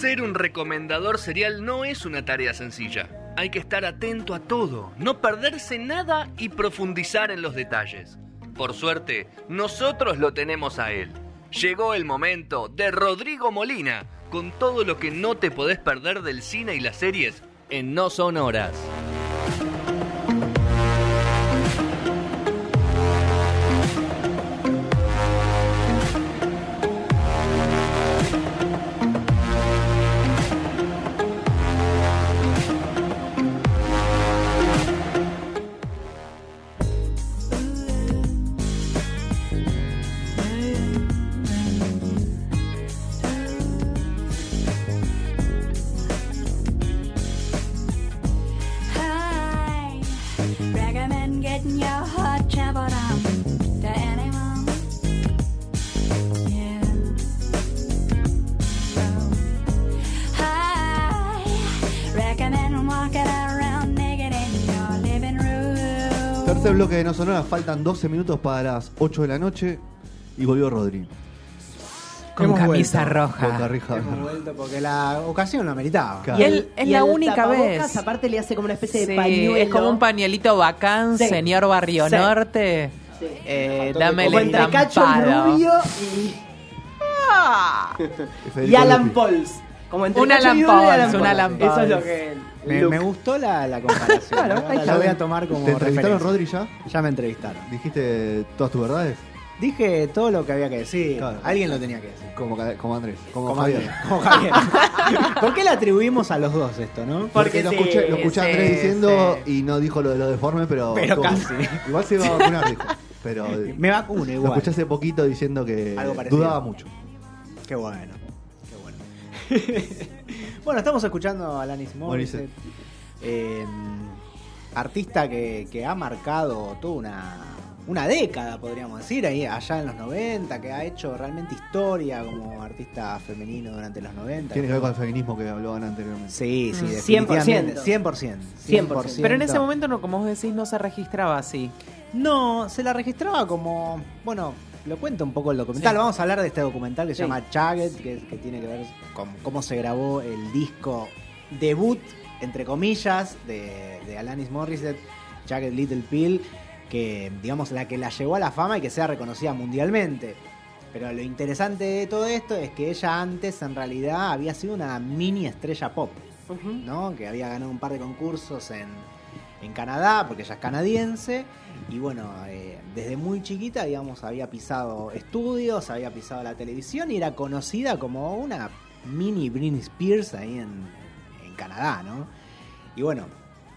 Ser un recomendador serial no es una tarea sencilla. Hay que estar atento a todo, no perderse nada y profundizar en los detalles. Por suerte, nosotros lo tenemos a él. Llegó el momento de Rodrigo Molina, con todo lo que no te podés perder del cine y las series en No Son Horas. Tercer bloque de No Sonora, faltan 12 minutos para las 8 de la noche y volvió Rodri. Con Hemos camisa vuelto. roja. Boca Rija. Hemos vuelto porque la ocasión lo ameritaba. Claro. Y él es Y la el única vez. Aparte le hace como una especie de Sí, pañuelo. es como un pañuelito bacán, Sí. señor Barrio Sí. Norte. Sí. Eh, dame el Como entre Cacho estampado. Rubio y, Federico y Alan. Pauls. Como entre Un Cacho Alan Rubio y Pauls, un Alan Eso es lo que. Me, gustó la, la comparación. Claro, la, voy a tomar como ¿Te entrevistaron, referencia. Rodri, ya? Ya me entrevistaron. ¿Dijiste todas tus verdades? Dije todo lo que había que decir. Claro. Alguien lo tenía que decir. Como, como Andrés, como, Como Javier. Javier. Como Javier. ¿Por qué le atribuimos a los dos esto, no? Porque lo sí, escuché, lo escuché a sí, Andrés diciendo sí. y no dijo lo de lo deforme, pero. Pero casi. Igual se iba a vacunar, dijo. Pero Me vacuno lo igual. escuché hace poquito diciendo que Algo dudaba mucho. Qué bueno. Bueno. estamos escuchando a Alanis Morissette. eh, artista que, que ha marcado toda una, una década, podríamos decir, ahí allá en los 90, que ha hecho realmente historia como artista femenino durante los 90. Tiene que ver con el feminismo que hablaban anteriormente. Sí, sí, Mm, definitivamente. 100%. 100%. 100%. Pero en ese momento, no, como vos decís, no se registraba así. No, se la registraba como. Bueno, lo cuenta un poco el documental. Sí. Vamos a hablar de este documental que se Sí. llama Chugged, que, que tiene que ver con cómo se grabó el disco debut, entre comillas, de, de Alanis Morissette, Chugged Little Pill, que, digamos, la que la llevó a la fama y que sea reconocida mundialmente. Pero lo interesante de todo esto es que ella antes, en realidad, había sido una mini estrella pop. ¿no? Que había ganado un par de concursos en, en Canadá, porque ella es canadiense. Y bueno, eh, desde muy chiquita, digamos, había pisado estudios, había pisado la televisión y era conocida como una mini Britney Spears ahí en, en Canadá, ¿no? Y bueno,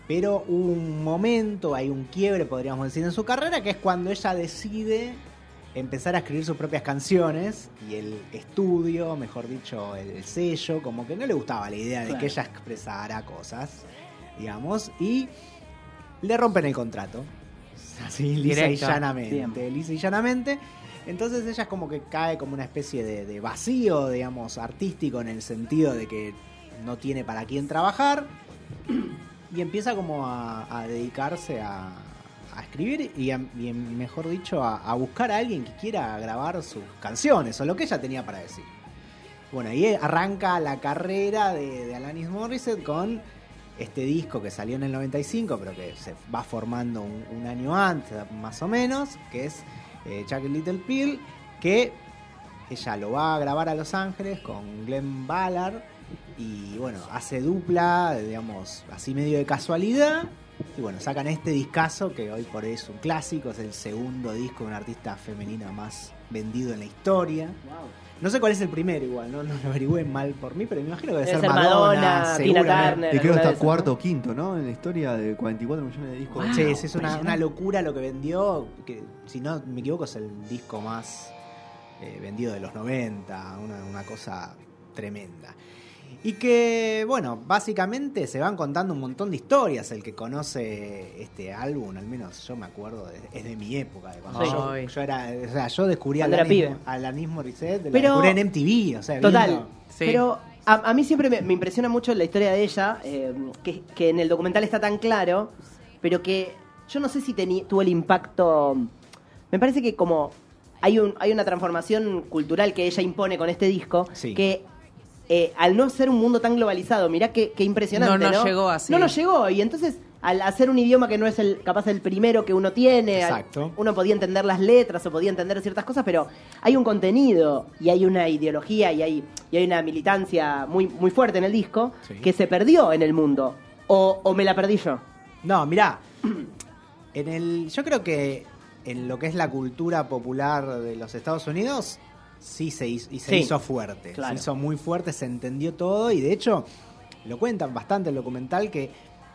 pero hubo un momento, hay un quiebre, podríamos decir, en su carrera, que es cuando ella decide empezar a escribir sus propias canciones y el estudio, mejor dicho, el sello, como que no le gustaba la idea de que ella expresara cosas, digamos, y le rompen el contrato. Así, lisa y llanamente. Lisa y llanamente. Entonces ella es como que cae como una especie de, de vacío, digamos, artístico en el sentido de que no tiene para quién trabajar y empieza como a, a dedicarse a, a escribir y, a- y mejor dicho a, a buscar a alguien que quiera grabar sus canciones o lo que ella tenía para decir. Bueno, ahí arranca la carrera de, de Alanis Morissette con este disco que salió en el 95, pero que se va formando un, año antes, más o menos, que es eh, Little Pill, que ella lo va a grabar a Los Ángeles con Glenn Ballard y bueno, hace dupla, digamos, así medio de casualidad. Y bueno, sacan este discazo que hoy por hoy es un clásico, es el segundo disco de una artista femenina más vendido en la historia. No sé cuál es el primero igual, no, no lo averigüen mal por mí, pero me imagino que debe, Debe ser ser Madonna, Madonna, Tina. Turner. Y creo que está cuarto o quinto, ¿no? En la historia de 44 millones de discos. Wow. Sí, es una locura lo que vendió, que si no me equivoco es el disco más eh, vendido de los 90, una, una cosa tremenda. Y que, bueno, básicamente se van contando un montón de historias. El que conoce este álbum, al menos yo me acuerdo, de- es de mi época. De cuando yo, yo era, o sea, yo descubrí a Alanis, Alanis Morissette, la Pero- descubrí en MTV, o sea, Total. viendo- Sí. Pero a, a mí siempre me, me impresiona mucho la historia de ella, eh, que, que en el documental está tan claro, pero que yo no sé si teni- tuvo el impacto. Me parece que como hay, un, hay una transformación cultural que ella impone con este disco, Sí. que eh, al no ser un mundo tan globalizado, mirá qué, qué impresionante. No No, nos llegó así. No nos llegó. Y entonces, al hacer un idioma que no es el capaz el primero que uno tiene, al- uno podía entender las letras o podía entender ciertas cosas, pero hay un contenido y hay una ideología y hay, y hay una militancia muy, muy fuerte en el disco Sí. que se perdió en el mundo. O, o me la perdí yo. No, mirá. En el, yo creo que en lo que es la cultura popular de los Estados Unidos, sí se hizo, y se Sí, hizo fuerte. claro. Se hizo muy fuerte, se entendió todo y de hecho lo cuentan bastante el documental que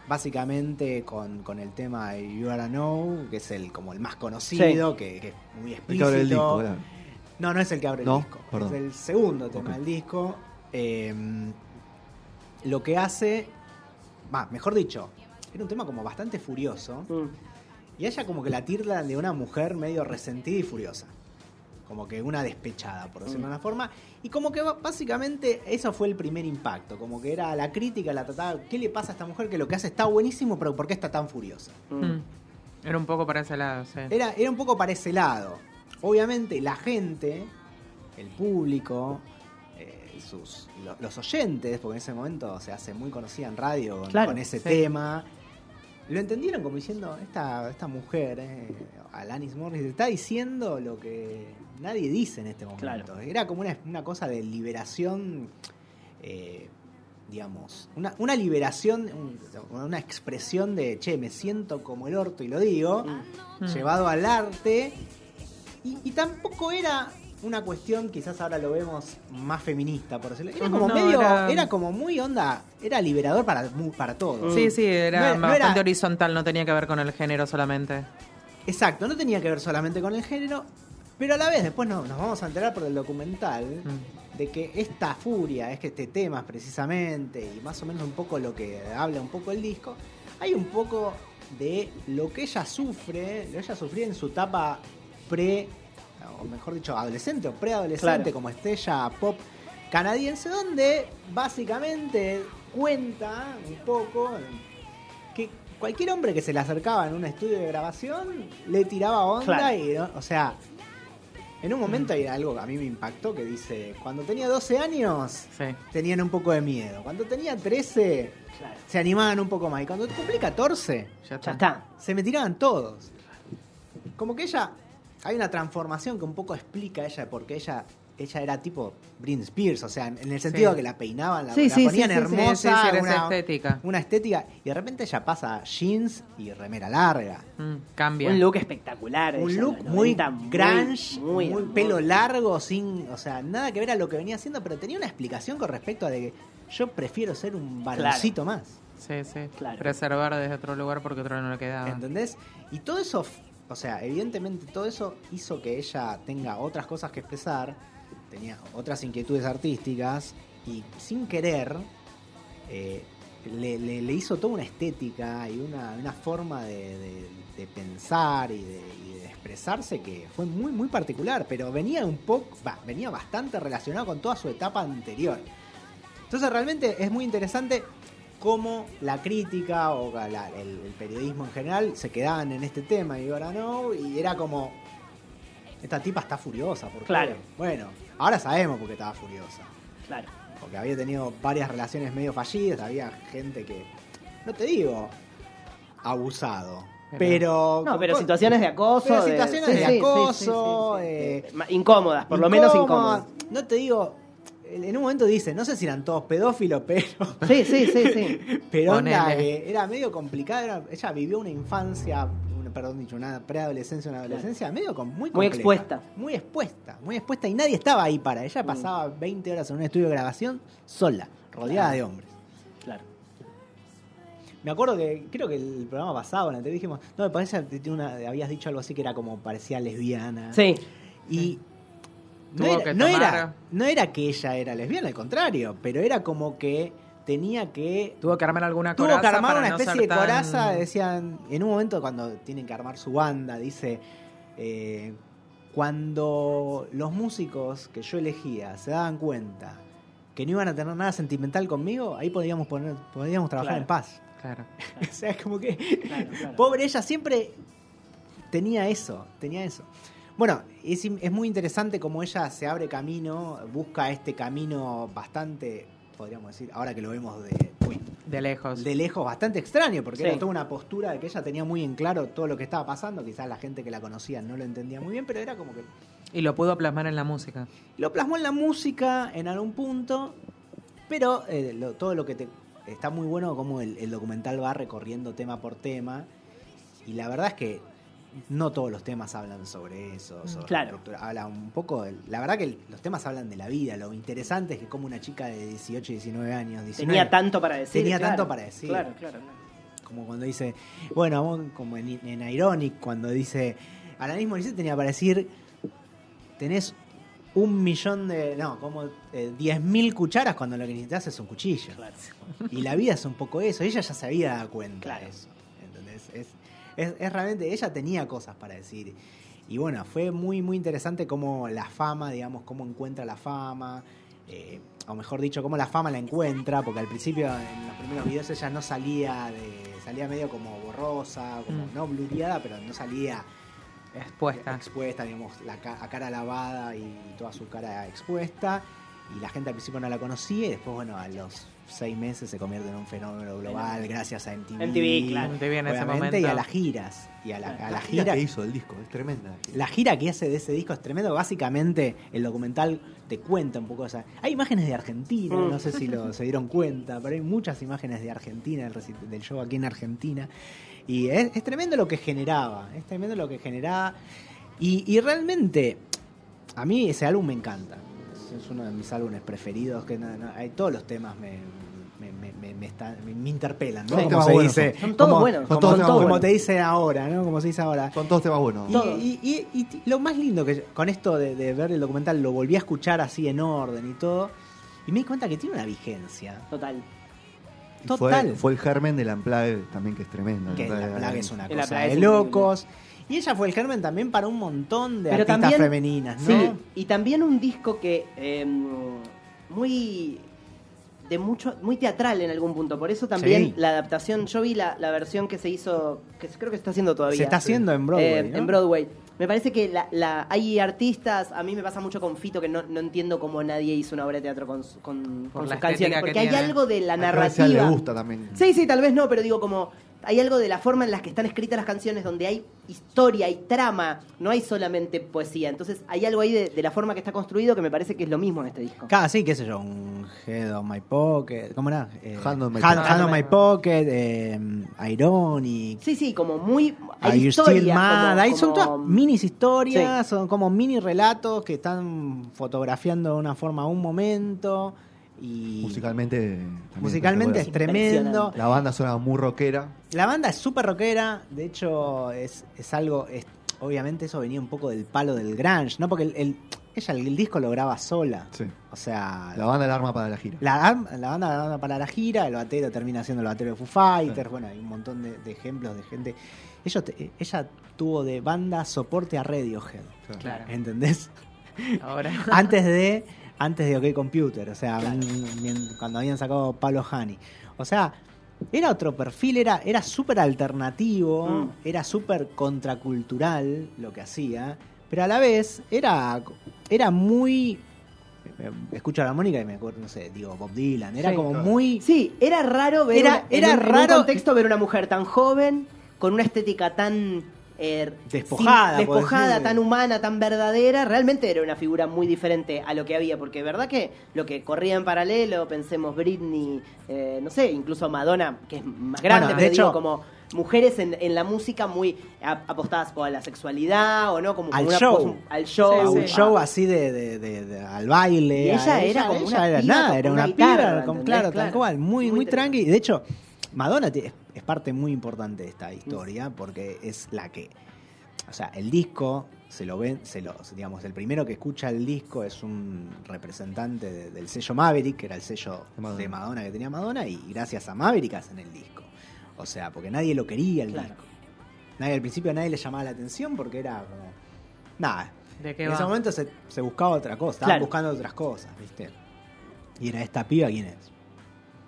básicamente con, con el tema de You Gotta Know, que es el como el más conocido, que, que es muy explícito. abre el disco. No, no es el que abre No, el disco. perdón. Es el segundo tema del disco. Eh, lo que hace. Va, mejor dicho, era un tema como bastante furioso. Mm. Y ella como que la tildan de una mujer medio resentida y furiosa. Como que una despechada, por decirlo de una forma. Y como que básicamente eso fue el primer impacto. Como que era la crítica, la trataba. ¿Qué le pasa a esta mujer que lo que hace está buenísimo, pero ¿por qué está tan furiosa? Mm. Era un poco para ese lado, sí. Era, era un poco para ese lado. Obviamente la gente, el público, eh, sus, lo- los oyentes, porque en ese momento se hace muy conocida en radio con, Claro, con ese sí. tema, lo entendieron como diciendo, esta, esta mujer, eh, Alanis Morris, está diciendo lo que nadie dice en este momento. Claro. Era como una, una cosa de liberación, eh, digamos, una, una liberación, un- una expresión de, che, me siento como el orto y lo digo, Mm. llevado al arte. Y, y tampoco era una cuestión, quizás ahora lo vemos más feminista, por decirlo. Era como No, medio, era- era... como muy onda, era liberador para, para todos. Sí, sí, era No era- no bastante era- horizontal, no tenía que ver con el género solamente. Exacto, no tenía que ver solamente con el género, pero a la vez después no- nos vamos a enterar por el documental Mm. de que esta furia, es que este tema precisamente, y más o menos un poco lo que habla un poco el disco, hay un poco de lo que ella sufre, lo que ella sufría en su etapa pre, o mejor dicho, adolescente o preadolescente, Claro. como estrella pop canadiense, donde básicamente cuenta un poco que cualquier hombre que se le acercaba en un estudio de grabación le tiraba onda Claro. y, ¿no? o sea, en un momento hay algo que a mí me impactó que dice, cuando tenía 12 años Sí. tenían un poco de miedo, cuando tenía 13 Claro. se animaban un poco más y cuando cumplí 14 Ya Ya está. se me tiraban todos. Como que ella, hay una transformación que un poco explica ella, porque ella ella era tipo Britney Spears, o sea, en el sentido Sí. que la peinaban, la, Sí, la sí, ponían sí, sí, sí. hermosa, una, estética. una estética, y de repente ella pasa a jeans y remera larga. Mm, cambia. Un look espectacular. Un ella, look muy 90, grunge, muy, muy- pelo muy- largo, sin, o sea, nada que ver a lo que venía haciendo, pero tenía una explicación con respecto a de que yo prefiero ser un varoncito más. Sí, sí. Claro. Preservar desde otro lugar porque otro no le quedaba. ¿Entendés? Y todo eso, o sea, evidentemente todo eso hizo que ella tenga otras cosas que expresar, tenía otras inquietudes artísticas y sin querer eh, le, hizo toda una estética y una, una forma de, pensar y de, expresarse que fue muy muy particular, pero venía un poco, venía bastante relacionado con toda su etapa anterior. Entonces realmente es muy interesante cómo la crítica o la- el, el periodismo en general se quedaban en este tema y ahora no, y era como, esta tipa está furiosa, porque Claro. Bueno, ahora sabemos por qué estaba furiosa, Claro. porque había tenido varias relaciones medio fallidas, había gente que, no te digo abusado, Pero-. No, pero con- situaciones de acoso. pero situaciones de sí, acoso, sí, sí, eh, incómodas, por lo menos incómodas. No te digo, en un momento dice, no sé si eran todos pedófilos, pero... Sí, sí, sí, sí. Pero onda, que era medio complicada. era- ella vivió una infancia, una, perdón dicho, una preadolescencia, una adolescencia medio com- muy Muy compleja. expuesta. Muy expuesta, muy expuesta. Y nadie estaba ahí para ella. Pasaba 20 horas en un estudio de grabación sola, rodeada Claro. de hombres. Claro. Me acuerdo que, creo que el programa pasado, en la tele dijimos, no, me parece que habías dicho algo así que era como parecía lesbiana. Sí. Y no Tuvo era, que no, tomar- era, no era que ella era lesbiana, al contrario, pero era como que tenía que Tuvo que armar alguna Tuvo coraza que armar una no especie ser de tan- coraza, decían, en un momento cuando tienen que armar su banda, dice, eh, cuando los músicos que yo elegía se daban cuenta que no iban a tener nada sentimental conmigo, ahí podíamos poner, podíamos trabajar Claro. en paz. Claro. o sea, es como que claro. pobre ella siempre tenía eso, tenía eso. Bueno, es, muy interesante como ella se abre camino, busca este camino bastante, podríamos decir, ahora que lo vemos de, uy, De lejos. de lejos, bastante extraño, porque Sí. era toda una postura de que ella tenía muy en claro todo lo que estaba pasando. Quizás la gente que la conocía no lo entendía muy bien, pero era como que Y lo pudo plasmar en la música. lo plasmó en la música en algún punto, pero eh, lo- todo lo que te... Está muy bueno como el, el documental va recorriendo tema por tema, y la verdad es que no todos los temas hablan sobre eso, sobre Claro. la ruptura. Habla un poco, del- la verdad que los temas hablan de la vida, lo interesante es que como una chica de 18, 19 años, 19, Tenía tanto para decir. Tenía claro. tanto para decir. Claro, claro. claro. como cuando dice, bueno, como en, en Ironic, cuando dice, Alanis Morissette tenía para decir, tenés un millón de, no, como eh, 10.000 cucharas cuando lo que necesitas es un cuchillo. Y la vida es un poco eso, ella ya se había dado cuenta Claro. de eso. Es, realmente, ella tenía cosas para decir. Y bueno, fue muy, muy interesante cómo la fama, digamos, cómo encuentra la fama. eh, o mejor dicho, cómo la fama la encuentra, porque al principio en los primeros videos ella no salía de. salía medio como borrosa, como Mm. no blureada, pero no salía Expuesta. expuesta, digamos, la a cara lavada y toda su cara expuesta. Y la gente al principio no la conocía y después, bueno, a los seis meses se convierte en un fenómeno global gracias a MTV. MTV, claro. MTV en ese obviamente, y a momento. las giras. Y a la, a la La gira gira. que hizo el disco, es tremenda. La gira que hace de ese disco es tremendo. Básicamente, el documental te cuenta un poco. O sea, hay imágenes de Argentina, Mm. no sé si lo, se dieron cuenta, pero hay muchas imágenes de Argentina, del show aquí en Argentina. Y es, es tremendo lo que generaba. Es tremendo lo que generaba. Y, y realmente, a mí ese álbum me encanta. Es, es uno de mis álbumes preferidos. que no- no- hay, Todos los temas me. me, me, me- me están- me- me interpelan, ¿no? Sí. como se buenos dice. son. Son todos como- buenos, como- son todos como temas buenos. te dice ahora, ¿no? Como se dice ahora. Son todos temas buenos. Y, Todo. y- y- y t- lo más lindo que con esto de, de ver el documental lo volví a escuchar así en orden y todo. Y me di cuenta que tiene una vigencia. Total. Total. Fue, fue el germen del Unplugged también, que es tremendo. Que El la de- es una cosa de locos. Y ella fue el germen también para un montón de Pero artistas también- femeninas, ¿no? Sí, y también un disco que eh, muy de mucho muy teatral en algún punto. Por eso también Sí. la adaptación, yo vi la, la versión que se hizo, que creo que se está haciendo todavía. Se está haciendo en Broadway, Eh, ¿no? En Broadway. Me parece que la, la- hay artistas, a mí me pasa mucho con Fito, que no, no entiendo cómo nadie hizo una obra de teatro con, con, Por con la sus canciones. Porque hay tiene. algo de la A narrativa. le gusta también. Sí, sí, tal vez no, pero digo como hay algo de la forma en la que están escritas las canciones donde hay historia, hay trama, no hay solamente poesía. Entonces hay algo ahí de, de la forma que está construido que me parece que es lo mismo en este disco. Cada sí, qué sé yo, un Head on My Pocket, ¿cómo era? Eh, Hand on My Hand- Pocket. Hand on My Pocket, eh, Ironic, Sí, sí, como muy... Are Hay Still Mad? como- Ahí son como- todas minis historias, son como mini relatos que están fotografiando de una forma un momento. Y Musicalmente. musicalmente es tremendo. La banda suena muy rockera. La banda es súper rockera, de hecho es, es algo, es- obviamente eso venía un poco del palo del grunge, ¿no? Porque el, el- ella el, disco lo graba sola. Sí. O sea, La banda del arma para la gira. la, la banda la banda para la gira, el batero termina siendo el batero de Foo Fighters, bueno, hay un montón de, de ejemplos de gente. Ellos te- ella tuvo de banda soporte a Radiohead, Claro. ¿entendés? Ahora. antes de antes de OK Computer, o sea, cuando habían sacado Pablo Hani. O sea, era otro perfil, era, era súper alternativo, Mm. era súper contracultural lo que hacía, pero a la vez era, era muy... eh, Escucho a la Mónica y me acuerdo, no sé, digo, Bob Dylan, era Sí. como muy... Sí, era raro ver Era- una- en un- en un raro- contexto ver una mujer tan joven, con una estética tan eh, Despojada, sin- despojada, tan humana, tan verdadera, realmente era una figura muy diferente a lo que había, porque verdad que lo que corría en paralelo, pensemos Britney, eh, no sé, incluso Madonna, que es más grande, Bueno, de pero digo, hecho- como mujeres en, en la música muy apostadas o a la sexualidad o no, como, Al una show. al show, a un show así de, de- de- de- al baile. Y ella a era como una era piba nada, era una guitarra, piba, ¿entendés? claro, tal Claro. cual, muy, Muy muy tranqui. De hecho, Madonna ti- es, es parte muy importante de esta historia porque es la que, o sea, el disco se lo ven, se lo, digamos, el primero que escucha el disco es un representante de- del sello Maverick, que era el sello De Madonna. de Madonna que tenía Madonna, y gracias a Maverick hacen el disco. O sea, porque nadie lo quería el Claro. disco. Nadie, al principio nadie le llamaba la atención porque era como. Nada. ¿De qué En va? ese momento se, se buscaba otra cosa, estaban Claro. buscando otras cosas, ¿viste? Y era esta piba, ¿quién es?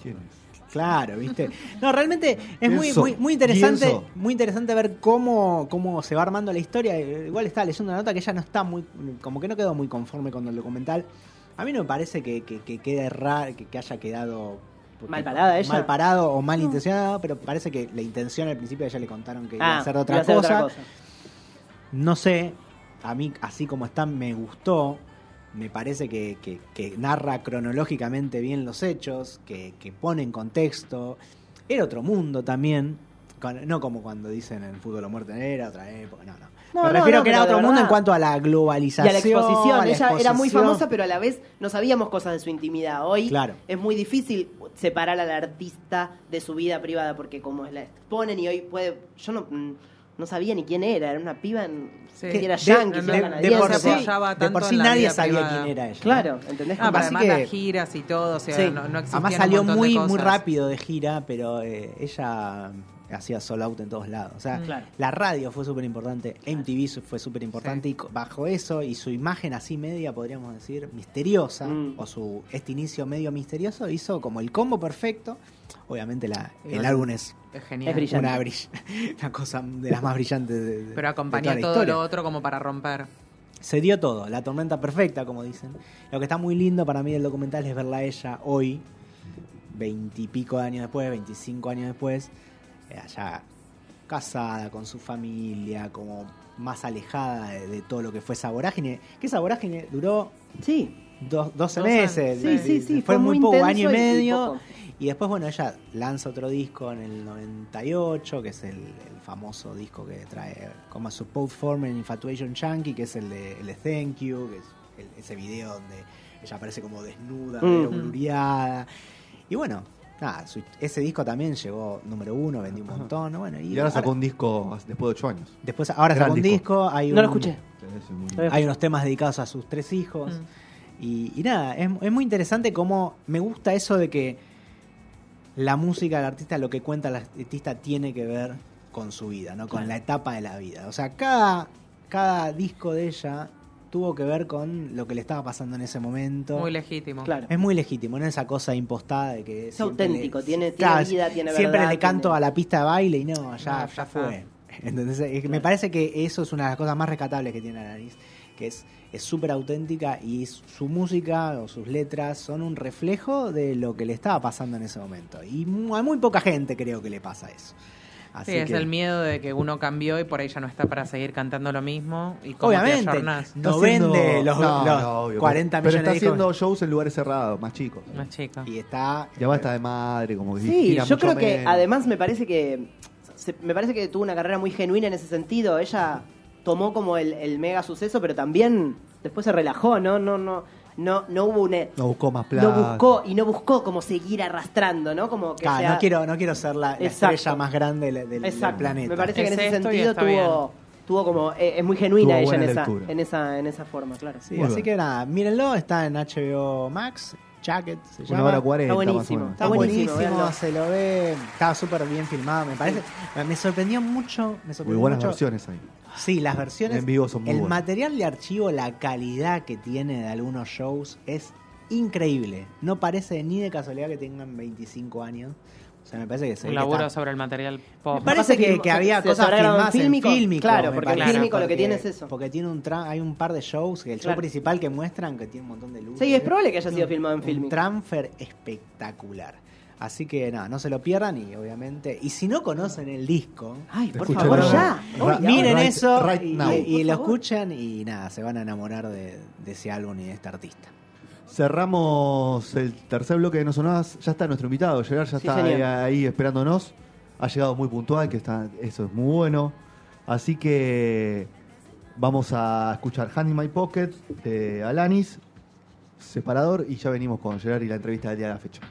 ¿Quién es? Claro, ¿viste? No, realmente es muy, muy, muy interesante, muy interesante ver cómo, cómo se va armando la historia. Igual estaba leyendo una nota que ella no está muy, como que no quedó muy conforme con el documental. A mí no me parece que, que, que quede raro, que, que haya quedado Mal parada ella. mal parado o mal intencionado, pero parece que la intención al principio a ella le contaron que iba a Ah, hacer iba otra a hacer cosa. otra cosa. No sé, a mí así como está me gustó. Me parece que, que- que narra cronológicamente bien los hechos, que, que pone en contexto. Era otro mundo también. con- no como cuando dicen en fútbol o muerte era otra época. No, no. No, me refiero no, que era otro mundo en cuanto a la Y globalización. a la exposición, a la ella era muy famosa, pero a la vez no sabíamos cosas de su intimidad. Hoy Claro. es muy difícil separar al artista de su vida privada, porque como la exponen y hoy puede... Yo no, mm, no sabía ni quién era, era una piba en, Sí. que era De- yankee, de- de, de por sí, de por sí nadie sabía privada. quién era ella. Claro, ¿entendés? Ah, pero además que- las giras y todo, o sea, Sí. no, no Además un salió muy, muy rápido de gira, pero eh, ella hacía sold out en todos lados. O sea, Mm. Claro. la radio fue súper importante, MTV fue súper importante Sí. y bajo eso y su imagen así media, podríamos decir, misteriosa, Mm. o su este inicio medio misterioso, hizo como el combo perfecto. Obviamente la, el álbum es Es genial. Es brillante. una, brill- una cosa de las más brillantes de, de- Pero de acompañó toda la todo lo otro como para romper. Se dio todo, la tormenta perfecta, como dicen. Lo que está muy lindo para mí del documental es verla a ella hoy, veintipico de años después, 25 años después, allá casada con su familia, como más alejada de, de todo lo que fue esa vorágine. Que esa vorágine duró Sí, dos, 12 Dos meses. sí, sí, sí, Fue, fue muy poco, año y medio. Y después, bueno, ella lanza otro disco en el 98, que es el, el famoso disco que trae como su Post Form en Infatuation Chunky, que es el de, el de Thank You, que es el- ese video donde ella aparece como desnuda, Mm. medio blureada. Y bueno, nada, su- ese disco también llegó número uno, vendió un montón. Bueno, y, Y ahora sacó un disco después de ocho años. Después, ahora Gran sacó un disco. disco. hay no lo un- escuché. Es muy- Todavía- hay unos temas dedicados a sus tres hijos. Mm. Y, y nada, es, es muy interesante cómo me gusta eso de que la música del artista, lo que cuenta el artista tiene que ver con su vida, ¿no? Con la etapa de la vida. O sea, cada, cada disco de ella tuvo que ver con lo que le estaba pasando en ese momento. Muy legítimo. Claro. es muy legítimo, no esa cosa impostada de que... Es siempre auténtico, tiene- tiene vida, tiene Siempre verdad, le canto tiene- a la pista de baile y no, ya, No, ya, ya fue. Entonces, me parece que eso es una de las cosas más rescatables que tiene Alanis, que es es súper auténtica y su música o sus letras son un reflejo de lo que le estaba pasando en ese momento. Y mu- a muy poca gente creo que le pasa eso. Así Sí, es el miedo de que uno cambió y por ahí ya no está para seguir cantando lo mismo. Y cómo obviamente. Está no vende los, No, los no, obvio, 40 pero millones está de discos. haciendo shows en lugares cerrados, más chicos. Más chica. Y está... Ya va esta de madre, como que Sí, yo creo que menos. además me parece que se- me parece que tuvo una carrera muy genuina en ese sentido. Ella tomó como el, el mega suceso, pero también después se relajó, ¿no? No, no, no, no hubo un No buscó más plata. no buscó y no buscó como seguir arrastrando, ¿no? Como que Claro, sea- no, quiero, no quiero ser la, estrella más grande del, del- del Exacto. planeta. Me parece que en Es ese esto y sentido tuvo, tuvo como eh, es muy genuina Tuvo ella en esa, en esa en esa forma, claro. Sí, así que nada, mírenlo, está en HBO Max, Jacket se Una llama. hora cuarenta, Está buenísimo. Está buenísimo, véanlo. se lo ve, estaba súper bien filmado, me parece. Me sorprendió mucho, me Muy buenas mucho. versiones ahí. Sí, las versiones En vivo son muy El buenas. material de archivo, la calidad que tiene de algunos shows es increíble. No parece ni de casualidad que tengan 25 años. O sea, me parece que se Un laburo está- sobre el material pop. Me parece que, que había se- cosas filmadas en fílmico. fílmico. Claro, porque fílmico lo que tiene es eso. Porque tiene un tra- hay un par de shows, que el show Claro. principal que muestran, que tiene un montón de luces. Sí, es probable que haya sido Un- filmado en Un fílmico. transfer espectacular. Así que nada, no se lo pierdan y obviamente. Y si no conocen el disco, Ay, por favor, ya. Ra- miren right- eso right y, lo favor. escuchen y nada, se van a enamorar de, de ese álbum y de este artista. Cerramos el tercer bloque de No Sonadas. Ya está nuestro invitado, Gerard ya Sí, está ahí esperándonos. Ha llegado muy puntual, que está, eso es muy bueno. Así que vamos a escuchar Hand in My Pocket de Alanis, separador, y ya venimos con Gerard y la entrevista del día de la fecha.